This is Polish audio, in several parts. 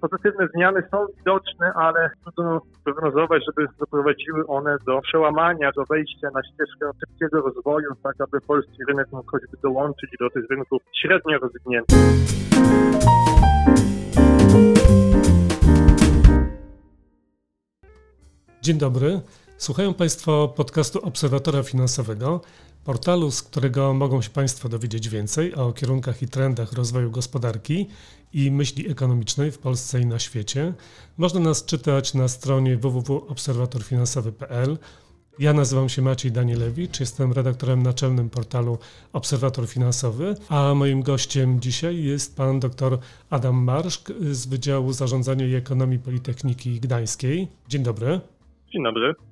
Pozytywne zmiany są widoczne, ale trudno prognozować, żeby doprowadziły one do przełamania, do wejścia na ścieżkę szybkiego rozwoju, tak aby polski rynek mógł choćby dołączyć do tych rynków średnio rozwiniętych. Dzień dobry. Słuchają Państwo podcastu Obserwatora Finansowego, portalu, z którego mogą się Państwo dowiedzieć więcej o kierunkach i trendach rozwoju gospodarki i myśli ekonomicznej w Polsce i na świecie. Można nas czytać na stronie www.obserwatorfinansowy.pl. Ja nazywam się Maciej Danielewicz, jestem redaktorem naczelnym portalu Obserwator Finansowy, a moim gościem dzisiaj jest pan dr Adam Marszk z Wydziału Zarządzania i Ekonomii Politechniki Gdańskiej. Dzień dobry. Dzień dobry.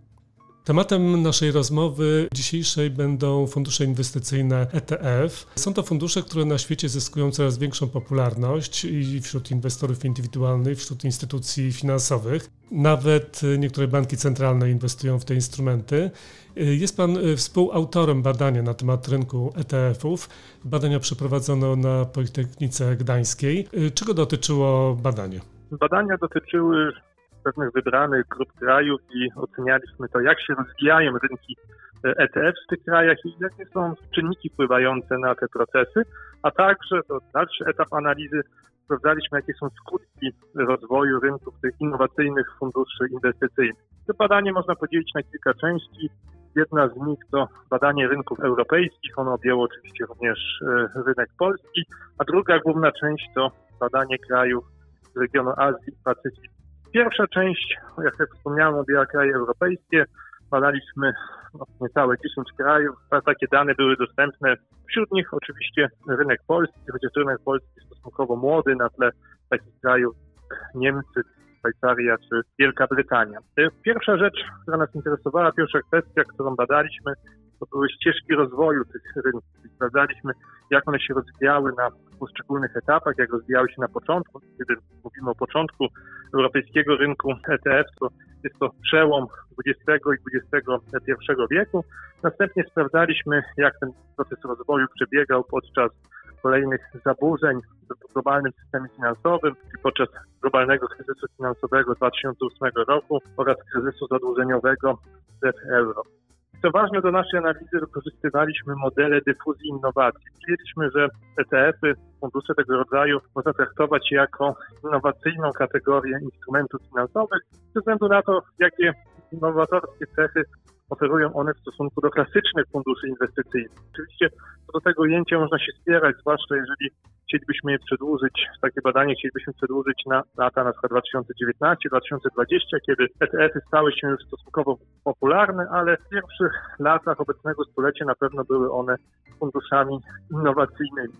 Tematem naszej rozmowy dzisiejszej będą fundusze inwestycyjne ETF. Są to fundusze, które na świecie zyskują coraz większą popularność i wśród inwestorów indywidualnych, wśród instytucji finansowych. Nawet niektóre banki centralne inwestują w te instrumenty. Jest Pan współautorem badania na temat rynku ETF-ów. Badania przeprowadzono na Politechnice Gdańskiej. Czego dotyczyło badanie? Badania dotyczyły pewnych wybranych grup krajów i ocenialiśmy to, jak się rozwijają rynki ETF w tych krajach i jakie są czynniki wpływające na te procesy, a także to dalszy etap analizy sprawdzaliśmy, jakie są skutki rozwoju rynków tych innowacyjnych funduszy inwestycyjnych. To badanie można podzielić na kilka części. Jedna z nich to badanie rynków europejskich, ono objęło oczywiście również e, rynek polski, a druga główna część to badanie krajów z regionu Azji i Pacyfiku. Pierwsza część, jak wspomniałem, objęła kraje europejskie. Badaliśmy niecałe 10 krajów. Takie dane były dostępne. Wśród nich oczywiście rynek polski, chociaż rynek polski jest stosunkowo młody na tle takich krajów Niemcy, Szwajcaria czy Wielka Brytania. Pierwsza rzecz, która nas interesowała, pierwsza kwestia, którą badaliśmy, to były ścieżki rozwoju tych rynków. Sprawdzaliśmy, jak one się rozwijały na poszczególnych etapach, jak rozwijały się na początku. Kiedy mówimy o początku europejskiego rynku ETF, to jest to przełom XX i XXI wieku. Następnie sprawdzaliśmy, jak ten proces rozwoju przebiegał podczas kolejnych zaburzeń w globalnym systemie finansowym, czyli podczas globalnego kryzysu finansowego 2008 roku oraz kryzysu zadłużeniowego strefy euro. Co ważne, do naszej analizy wykorzystywaliśmy modele dyfuzji innowacji. Przyjęliśmy, że ETF-y, fundusze tego rodzaju można traktować jako innowacyjną kategorię instrumentów finansowych, ze względu na to, jakie innowatorskie cechy oferują one w stosunku do klasycznych funduszy inwestycyjnych. Oczywiście do tego ujęcia można się spierać, zwłaszcza jeżeli chcielibyśmy je przedłużyć, takie badanie chcielibyśmy przedłużyć na lata na przykład 2019-2020, kiedy ETF-y stały się już stosunkowo popularne, ale w pierwszych latach obecnego stulecia na pewno były one funduszami innowacyjnymi.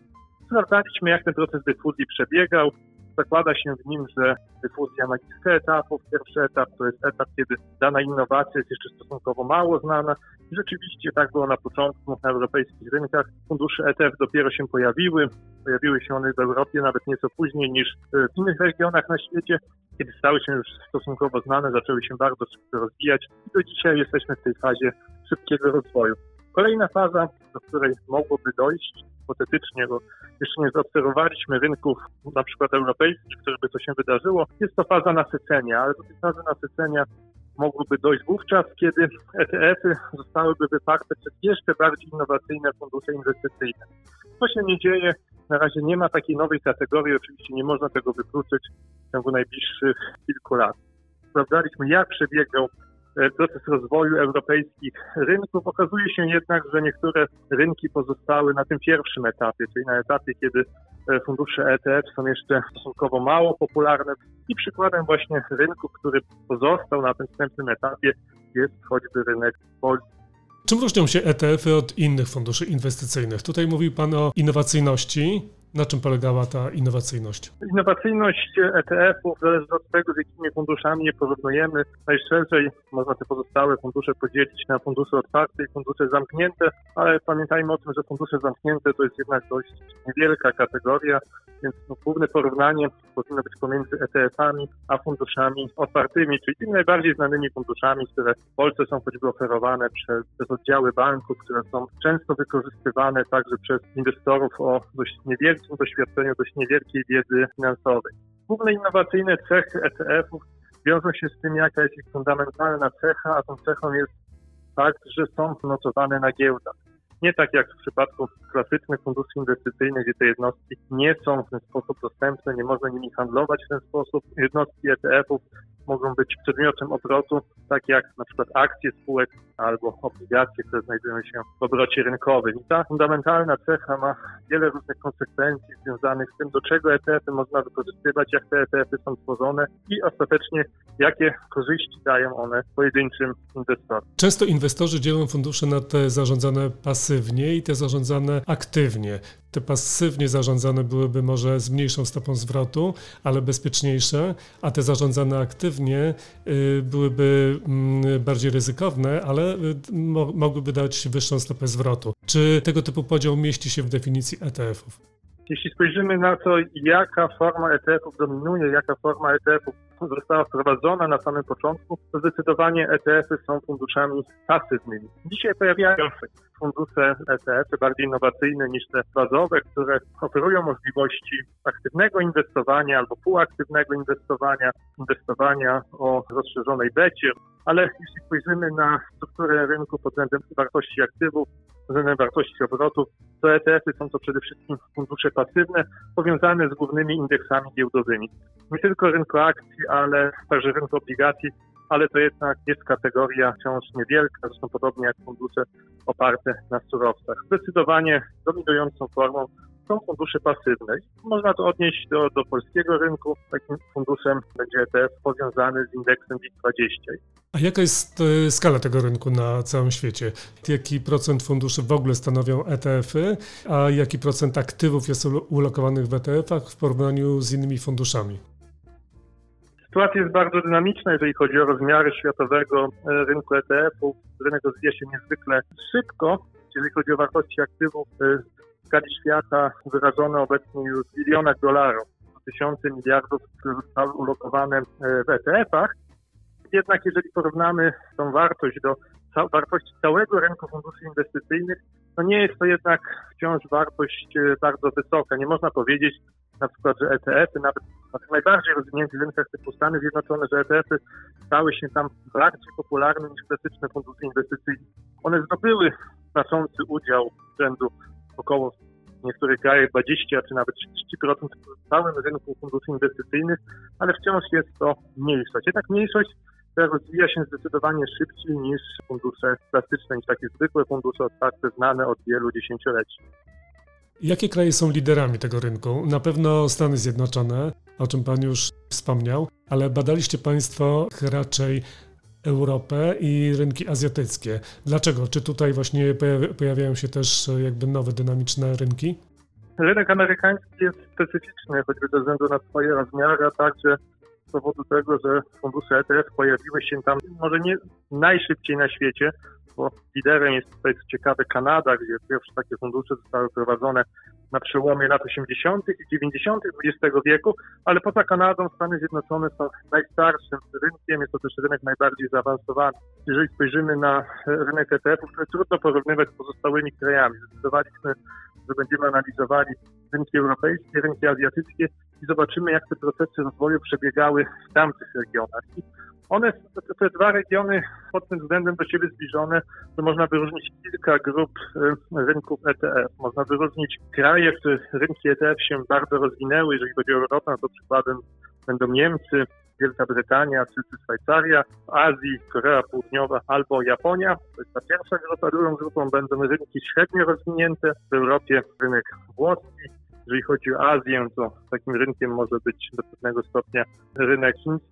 Sprawdzaliśmy, jak ten proces dyfuzji przebiegał, zakłada się w nim, że dyfuzja ma kilka etapów. Pierwszy etap to jest etap, kiedy dana innowacja jest jeszcze stosunkowo mało znana. I rzeczywiście tak było na początku na europejskich rynkach. Fundusze ETF dopiero się pojawiły. Pojawiły się one w Europie nawet nieco później niż w innych regionach na świecie. Kiedy stały się już stosunkowo znane, zaczęły się bardzo szybko rozwijać i do dzisiaj jesteśmy w tej fazie szybkiego rozwoju. Kolejna faza, do której mogłoby dojść hipotetycznie, bo jeszcze nie zaobserwowaliśmy rynków na przykład europejskich, w których by to się wydarzyło, jest to faza nasycenia, ale do tej fazy nasycenia mogłoby dojść wówczas, kiedy ETF-y zostałyby wyparte przez jeszcze bardziej innowacyjne fundusze inwestycyjne. To się nie dzieje, na razie nie ma takiej nowej kategorii, oczywiście nie można tego wykluczyć w ciągu najbliższych kilku lat. Sprawdzaliśmy, jak przebiegał proces rozwoju europejskich rynków. Okazuje się jednak, że niektóre rynki pozostały na tym pierwszym etapie, czyli na etapie, kiedy e, fundusze ETF są jeszcze stosunkowo mało popularne i przykładem właśnie rynku, który pozostał na tym wstępnym etapie jest choćby rynek polski. Czym różnią się ETF-y od innych funduszy inwestycyjnych? Tutaj mówił Pan o innowacyjności. Na czym polegała ta innowacyjność? Innowacyjność ETF-ów zależy od tego, z jakimi funduszami je porównujemy. Najszerzej można te pozostałe fundusze podzielić na fundusze otwarte i fundusze zamknięte, ale pamiętajmy o tym, że fundusze zamknięte to jest jednak dość niewielka kategoria, więc no, główne porównanie powinno być pomiędzy ETF-ami a funduszami otwartymi, czyli tymi najbardziej znanymi funduszami, które w Polsce są choćby oferowane przez, przez oddziały banków, które są często wykorzystywane także przez inwestorów o dość niewielkim doświadczeniu, dość niewielkiej wiedzy finansowej. Główne innowacyjne cechy ETF-ów wiążą się z tym, jaka jest ich fundamentalna cecha, a tą cechą jest fakt, że są notowane na giełdach. Nie tak jak w przypadku klasycznych funduszy inwestycyjnych, gdzie te jednostki nie są w ten sposób dostępne, nie można nimi handlować w ten sposób. Jednostki ETF-ów mogą być przedmiotem obrotu, tak jak na przykład akcje spółek albo obligacje, które znajdują się w obrocie rynkowym. I ta fundamentalna cecha ma wiele różnych konsekwencji związanych z tym, do czego ETF-y można wykorzystywać, jak te ETF-y są tworzone i ostatecznie jakie korzyści dają one pojedynczym inwestorom. Często inwestorzy dzielą fundusze na te zarządzane pasywnie i te zarządzane aktywnie. Te pasywnie zarządzane byłyby może z mniejszą stopą zwrotu, ale bezpieczniejsze, a te zarządzane aktywnie y, byłyby mm, bardziej ryzykowne, ale y, mogłyby dać wyższą stopę zwrotu. Czy tego typu podział mieści się w definicji ETF-ów? Jeśli spojrzymy na to, jaka forma ETF-ów dominuje, jaka forma ETF-ów została wprowadzona na samym początku, to zdecydowanie ETF-y są funduszami pasywnymi. Dzisiaj pojawiają się fundusze ETF-y bardziej innowacyjne niż te bazowe, które oferują możliwości aktywnego inwestowania albo półaktywnego inwestowania, inwestowania o rozszerzonej becie, ale jeśli spojrzymy na strukturę rynku pod względem wartości aktywów, względem wartości obrotów, to ETF-y są to przede wszystkim fundusze pasywne powiązane z głównymi indeksami giełdowymi. Nie tylko rynku akcji, ale także rynku obligacji, ale to jednak jest kategoria wciąż niewielka, zresztą podobnie jak fundusze oparte na surowcach. Zdecydowanie dominującą formą są fundusze pasywne. Można to odnieść do, do polskiego rynku. Takim funduszem będzie ETF powiązany z indeksem WIG20. A jaka jest e, skala tego rynku na całym świecie? Jaki procent funduszy w ogóle stanowią ETF-y, a jaki procent aktywów jest ulokowanych w ETF-ach w porównaniu z innymi funduszami? Sytuacja jest bardzo dynamiczna, jeżeli chodzi o rozmiary światowego e, rynku ETF-ów. Rynek rozwija się niezwykle szybko. Jeżeli chodzi o wartości aktywów, e, skali świata wyrażone obecnie już w bilionach dolarów, tysiące miliardów, które zostały ulokowane e, w ETF-ach. Jednak jeżeli porównamy tą wartość do wartości całego rynku funduszy inwestycyjnych, to nie jest to jednak wciąż wartość e, bardzo wysoka. Nie można powiedzieć na przykład, że ETF-y, nawet na tych najbardziej rozwiniętych rynkach typu Stany Zjednoczone, że ETF-y stały się tam bardziej popularne niż klasyczne fundusze inwestycyjne. One zdobyły znaczący udział rzędu około w niektórych krajach 20 czy nawet 30% w całym rynku funduszy inwestycyjnych, ale wciąż jest to mniejszość. Jednak mniejszość rozwija się zdecydowanie szybciej niż fundusze klasyczne, niż takie zwykłe fundusze otwarte, znane od wielu dziesięcioleci. Jakie kraje są liderami tego rynku? Na pewno Stany Zjednoczone, o czym Pan już wspomniał, ale badaliście Państwo raczej Europę i rynki azjatyckie. Dlaczego? Czy tutaj właśnie pojawiają się też jakby nowe dynamiczne rynki? Rynek amerykański jest specyficzny, choćby ze względu na swoje rozmiary, a także z powodu tego, że fundusze ETF pojawiły się tam może nie najszybciej na świecie, bo liderem jest tutaj co ciekawe Kanada, gdzie pierwsze takie fundusze zostały prowadzone na przełomie lat 80. i 90. XX wieku, ale poza Kanadą Stany Zjednoczone są najstarszym rynkiem, jest to też rynek najbardziej zaawansowany. Jeżeli spojrzymy na rynek ETF-ów, to trudno porównywać z pozostałymi krajami. Zdecydowaliśmy, że będziemy analizowali rynki europejskie, rynki azjatyckie i zobaczymy, jak te procesy rozwoju przebiegały w tamtych regionach. I one, te dwa regiony pod tym względem do siebie zbliżone, to można wyróżnić kilka grup y, rynków ETF. Można wyróżnić kraje, w których rynki ETF się bardzo rozwinęły. Jeżeli chodzi o Europę, to przykładem będą Niemcy, Wielka Brytania czy, Szwajcaria, Azji, Korea Południowa albo Japonia. To jest ta pierwsza grupa. Drugą grupą będą rynki średnio rozwinięte. W Europie rynek włoski. Jeżeli chodzi o Azję, to takim rynkiem może być do pewnego stopnia rynek chiński.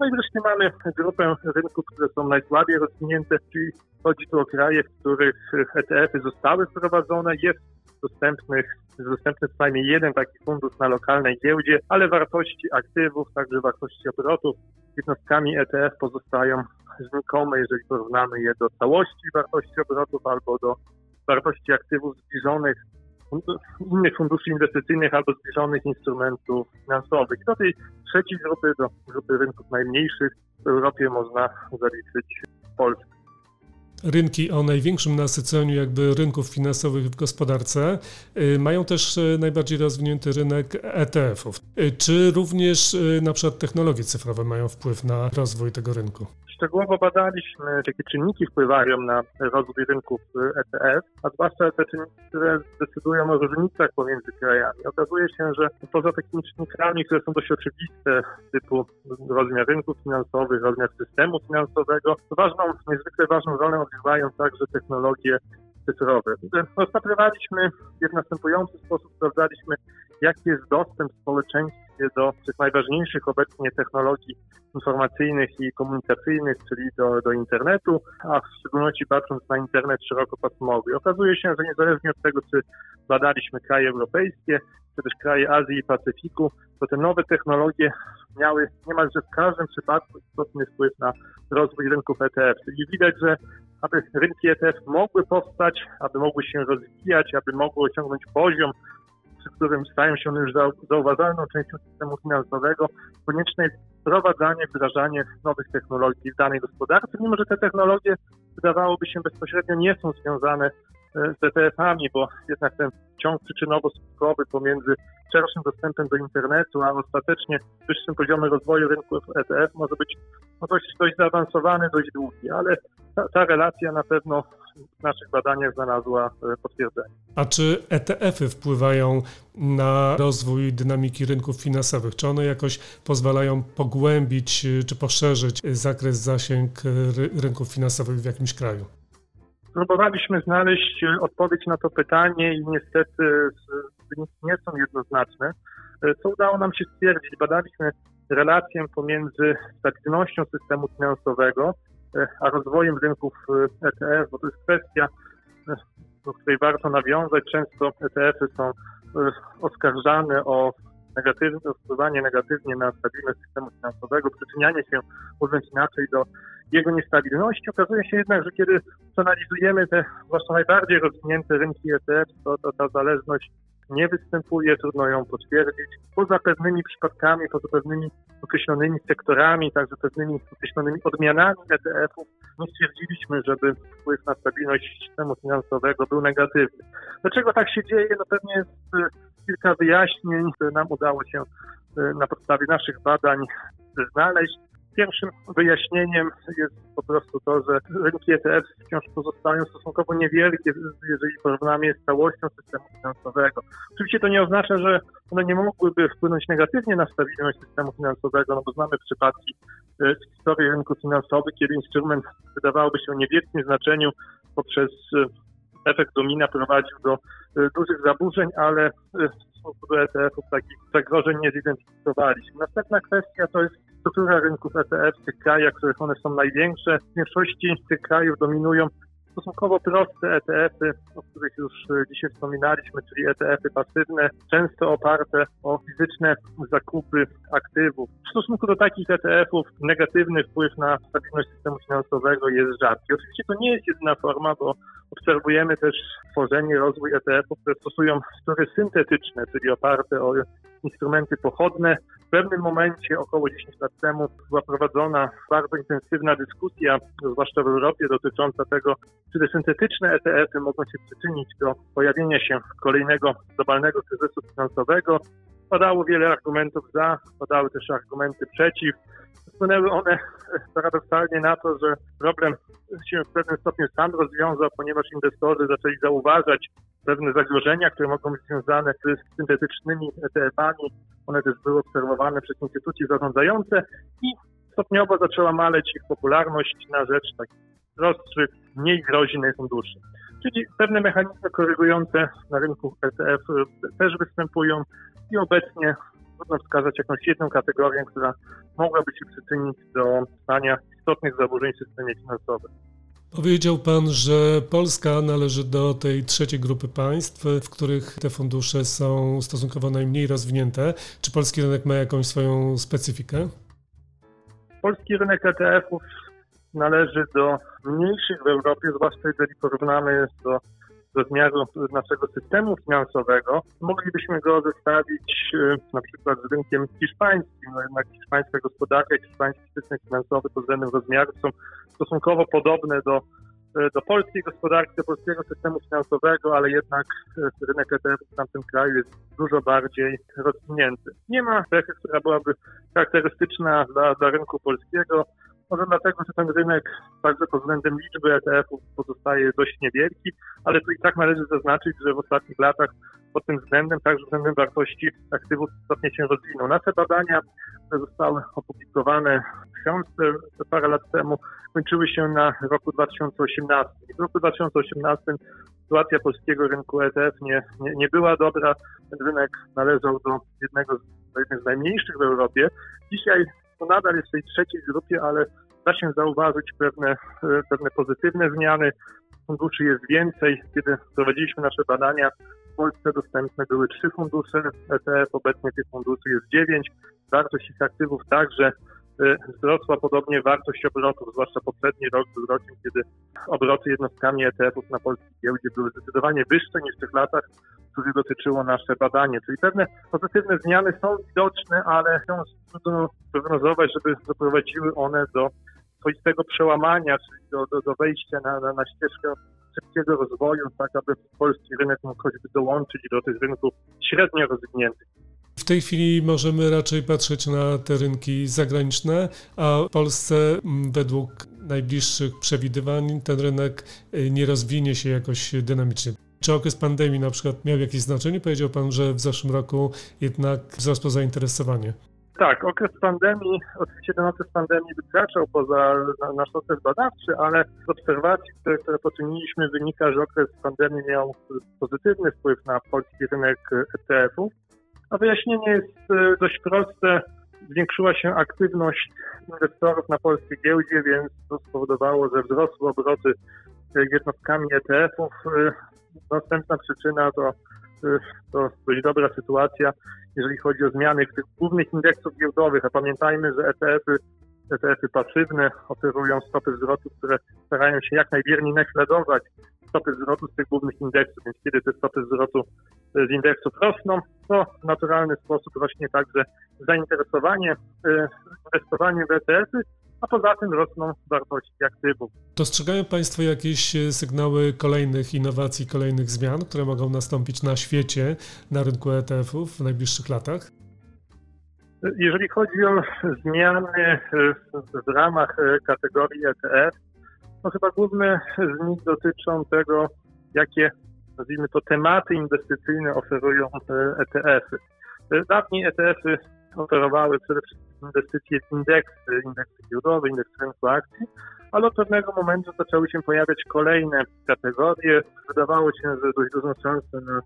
No i wreszcie mamy grupę rynków, które są najsłabiej rozwinięte, czyli chodzi tu o kraje, w których ETF-y zostały wprowadzone, jest dostępnych, dostępny co najmniej jeden taki fundusz na lokalnej giełdzie, ale wartości aktywów, także wartości obrotów jednostkami ETF pozostają znikome, jeżeli porównamy je do całości wartości obrotów albo do wartości aktywów zbliżonych innych funduszy inwestycyjnych albo zbliżonych instrumentów finansowych. do tej trzeciej grupy, do grupy rynków najmniejszych w Europie można zaliczyć Polskę. rynki o największym nasyceniu jakby rynków finansowych w gospodarce y, mają też y, najbardziej rozwinięty rynek ETF-ów. Y, czy również na przykład technologie cyfrowe mają wpływ na rozwój tego rynku? Szczegółowo badaliśmy, jakie czynniki wpływają na rozwój rynków ETF, a zwłaszcza te czynniki, które decydują o różnicach pomiędzy krajami. Okazuje się, że poza takimi czynnikami, które są dość oczywiste, typu rozmiar rynków finansowych, rozmiar systemu finansowego, ważną, niezwykle ważną rolę odgrywają także technologie cyfrowe. Rozpatrywaliśmy w następujący sposób, sprawdzaliśmy, jaki jest dostęp w do tych najważniejszych obecnie technologii informacyjnych i komunikacyjnych, czyli do, do internetu, a w szczególności patrząc na internet szerokopasmowy. Okazuje się, że niezależnie od tego, czy badaliśmy kraje europejskie, czy też kraje Azji i Pacyfiku, to te nowe technologie miały niemalże w każdym przypadku istotny wpływ na rozwój rynków ETF. Czyli widać, że aby rynki ETF mogły powstać, aby mogły się rozwijać, aby mogły osiągnąć poziom, przy którym stają się one już zauważalną częścią systemu finansowego, konieczne jest wprowadzanie, wdrażanie nowych technologii w danej gospodarce, mimo że te technologie wydawałoby się bezpośrednio nie są związane E, z ETF-ami, bo jednak ten ciąg przyczynowo-skutkowy pomiędzy szerszym dostępem do internetu, a ostatecznie wyższym poziomem rozwoju rynku ETF może być no dość, dość zaawansowany, dość długi, ale ta, ta relacja na pewno w naszych badaniach znalazła e, potwierdzenie. A czy ETF-y wpływają na rozwój dynamiki rynków finansowych? Czy one jakoś pozwalają pogłębić czy poszerzyć zakres, zasięg rynków finansowych w jakimś kraju? Próbowaliśmy znaleźć e, odpowiedź na to pytanie i niestety wyniki nie są jednoznaczne. E, co udało nam się stwierdzić? Badaliśmy relację pomiędzy stabilnością systemu finansowego e, a rozwojem rynków ETF, bo to jest kwestia, do której warto nawiązać. Często ETF-y są oskarżane o negatywne, wpływanie negatywnie na stabilność systemu finansowego, przyczynianie się, mówiąc inaczej, do jego niestabilności. Okazuje się jednak, że kiedy analizujemy te zwłaszcza najbardziej rozwinięte rynki ETF, to, to ta zależność nie występuje, trudno ją potwierdzić. Poza pewnymi przypadkami, poza pewnymi określonymi sektorami, także pewnymi określonymi odmianami ETF-ów, nie stwierdziliśmy, żeby wpływ na stabilność systemu finansowego był negatywny. Dlaczego tak się dzieje? No pewnie jest e, kilka wyjaśnień, które nam udało się e, na podstawie naszych badań znaleźć. Pierwszym wyjaśnieniem jest po prostu to, że rynki ETF wciąż pozostają stosunkowo niewielkie, jeżeli porównamy je z całością systemu finansowego. Oczywiście to nie oznacza, że one nie mogłyby wpłynąć negatywnie na stabilność systemu finansowego, no bo znamy przypadki e, w historii rynku finansowego, kiedy instrument wydawałoby się o niewielkim znaczeniu poprzez e, efekt domina prowadził do e, dużych zaburzeń, ale w stosunku do ETF-ów takich zagrożeń nie zidentyfikowaliśmy. Następna kwestia to jest struktura rynków ETF w tych krajach, w których one są największe. W większości tych krajów dominują stosunkowo proste ETF-y, o których już e, dzisiaj wspominaliśmy, czyli ETF-y pasywne, często oparte o fizyczne zakupy aktywów. W stosunku do takich ETF-ów negatywny wpływ na stabilność systemu finansowego jest rzadki. Oczywiście to nie jest jedyna forma, bo obserwujemy też tworzenie, rozwój ETF-ów, które stosują struktury syntetyczne, czyli oparte o instrumenty pochodne. W pewnym momencie, około 10 lat temu, była prowadzona bardzo intensywna dyskusja, zwłaszcza w Europie, dotycząca tego, czy te syntetyczne ETF-y mogą się przyczynić do pojawienia się kolejnego globalnego kryzysu finansowego. Padało wiele argumentów za, padały też argumenty przeciw. Wpłynęły one paradoksalnie na to, że problem się w pewnym stopniu sam rozwiązał, ponieważ inwestorzy zaczęli zauważać pewne zagrożenia, które mogą być związane z syntetycznymi ETF-ami. One też były obserwowane przez instytucje zarządzające i stopniowo zaczęła maleć ich popularność na rzecz takich prostszych, mniej groźnych funduszy. Czyli pewne mechanizmy korygujące na rynku ETF też występują i obecnie trudno wskazać jakąś jedną kategorię, która mogłaby się przyczynić do stania istotnych zaburzeń w systemie finansowym. Powiedział Pan, że Polska należy do tej trzeciej grupy państw, w których te fundusze są stosunkowo najmniej rozwinięte. Czy polski rynek ma jakąś swoją specyfikę? Polski rynek ETF-ów należy do mniejszych w Europie, zwłaszcza jeżeli porównamy do rozmiaru naszego systemu finansowego, moglibyśmy go zestawić e, na przykład z rynkiem hiszpańskim. No jednak hiszpańska gospodarka i hiszpański system finansowy pod względem rozmiaru są stosunkowo podobne do do polskiej gospodarki, do polskiego systemu finansowego, ale jednak rynek ETF w tamtym kraju jest dużo bardziej rozwinięty. Nie ma cechy, która byłaby charakterystyczna dla, dla rynku polskiego. Może dlatego, że ten rynek także pod względem liczby ETF-ów pozostaje dość niewielki, ale tu i tak należy zaznaczyć, że w ostatnich latach pod tym względem, także względem wartości aktywów istotnie się rozwinął. Nasze badania, które zostały opublikowane w książce parę lat temu, kończyły się na roku 2018. W roku 2018 sytuacja polskiego rynku ETF nie, nie, nie była dobra. Ten rynek należał do jednego z, jednych z najmniejszych w Europie. Dzisiaj to nadal jest w tej trzeciej grupie, ale da się zauważyć pewne, pewne pozytywne zmiany. Funduszy jest więcej. Kiedy prowadziliśmy nasze badania, w Polsce dostępne były trzy fundusze ETF, obecnie tych funduszy jest dziewięć. Wartość ich aktywów także wzrosła podobnie wartość obrotów, zwłaszcza poprzedni rok był rokiem, kiedy obroty jednostkami ETF-ów na polskiej giełdzie były zdecydowanie wyższe niż w tych latach, których dotyczyło nasze badanie. Czyli pewne pozytywne zmiany są widoczne, ale trudno prognozować, żeby doprowadziły one do swoistego przełamania, czyli do, do, do wejścia na, na, na ścieżkę szybkiego rozwoju, tak aby polski rynek mógł choćby dołączyć do tych rynków średnio rozwiniętych. Tej chwili możemy raczej patrzeć na te rynki zagraniczne, a w Polsce mm, według najbliższych przewidywań ten rynek y, nie rozwinie się jakoś dynamicznie. Czy okres pandemii na przykład miał jakieś znaczenie? Powiedział Pan, że w zeszłym roku jednak wzrosło zainteresowanie. Tak, okres pandemii, oczywiście ten okres pandemii wykraczał poza nasz okres badawczy, ale z obserwacji, które, które poczyniliśmy, wynika, że okres pandemii miał pozytywny wpływ na polski rynek ETF-ów. A wyjaśnienie jest e, dość proste. Zwiększyła się aktywność inwestorów na polskiej giełdzie, więc to spowodowało, że wzrosły obroty e, jednostkami ETF-ów. E, następna przyczyna to, to dość dobra sytuacja, jeżeli chodzi o zmiany tych głównych indeksów giełdowych. A pamiętajmy, że ETF-y, ETF-y pasywne oferują stopy zwrotu, które starają się jak najwierniej naśladować stopy zwrotu z tych głównych indeksów, więc kiedy te stopy zwrotu z indeksów rosną, to w naturalny sposób rośnie także zainteresowanie e, inwestowaniem w ETF-y, a poza tym rosną wartości aktywów. Dostrzegają Państwo jakieś e, sygnały kolejnych innowacji, kolejnych zmian, które mogą nastąpić na świecie, na rynku ETF-ów w najbliższych latach? Jeżeli chodzi o zmiany e, w ramach kategorii ETF, no chyba główne z nich dotyczą tego, jakie nazwijmy to tematy inwestycyjne oferują ETF-y. E dawniej ETF-y oferowały przede wszystkim inwestycje w indeksy, indeksy giełdowe, indeksy rynku akcji, ale od pewnego momentu zaczęły się pojawiać kolejne kategorie. Wydawało się, że dość dużą szansę na,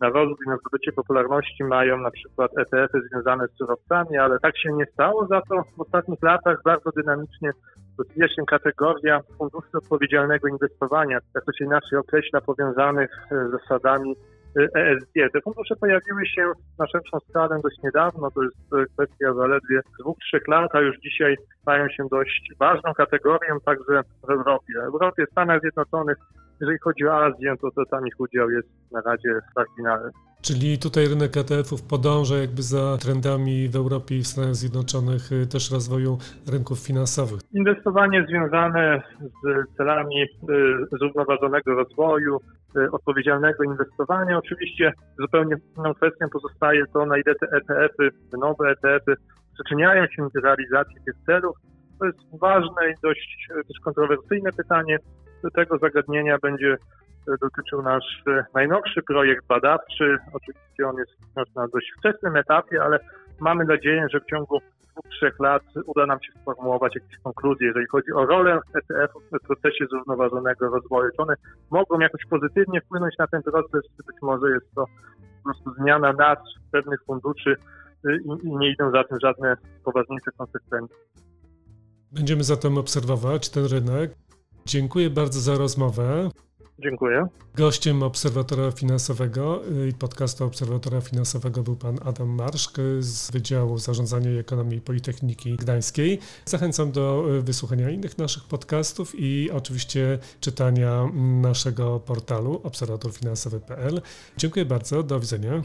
na rozwój, na zdobycie popularności mają na przykład ETF-y związane z surowcami, ale tak się nie stało. Za to w ostatnich latach bardzo dynamicznie rozwija się kategoria funduszy odpowiedzialnego inwestowania, jak to się inaczej określa, powiązanych z zasadami ESG. Te fundusze pojawiły się na szerszą skalę dość niedawno, to jest kwestia zaledwie dwóch, trzech lat, a już dzisiaj stają się dość ważną kategorią także w Europie. W Europie, Stanach Zjednoczonych, jeżeli chodzi o Azję, to, to tam ich udział jest na razie marginalny. Czyli tutaj rynek ETF-ów podąża jakby za trendami w Europie i w Stanach Zjednoczonych y, też rozwoju rynków finansowych. Inwestowanie związane z celami y, zrównoważonego rozwoju, y, odpowiedzialnego inwestowania. Oczywiście zupełnie inną kwestią pozostaje to, na ile te ETF-y, nowe ETF-y przyczyniają się do realizacji tych celów. To jest ważne i dość też kontrowersyjne pytanie. Tego zagadnienia będzie dotyczył nasz e, najnowszy projekt badawczy. Oczywiście on jest na dość wczesnym etapie, ale mamy nadzieję, że w ciągu dwóch, trzech lat uda nam się sformułować jakieś konkluzje, jeżeli chodzi o rolę ETF-ów w procesie zrównoważonego rozwoju. Czy one mogą jakoś pozytywnie wpłynąć na ten proces, czy być może jest to po prostu zmiana nazw pewnych funduszy y, i, i nie idą za tym żadne poważniejsze konsekwencje. Będziemy zatem obserwować ten rynek. Dziękuję bardzo za rozmowę. Dziękuję. Gościem Obserwatora Finansowego i podcastu Obserwatora Finansowego był pan Adam Marszk z Wydziału Zarządzania i Ekonomii Politechniki Gdańskiej. Zachęcam do wysłuchania innych naszych podcastów i oczywiście czytania naszego portalu obserwatorfinansowy.pl. Dziękuję bardzo, do widzenia.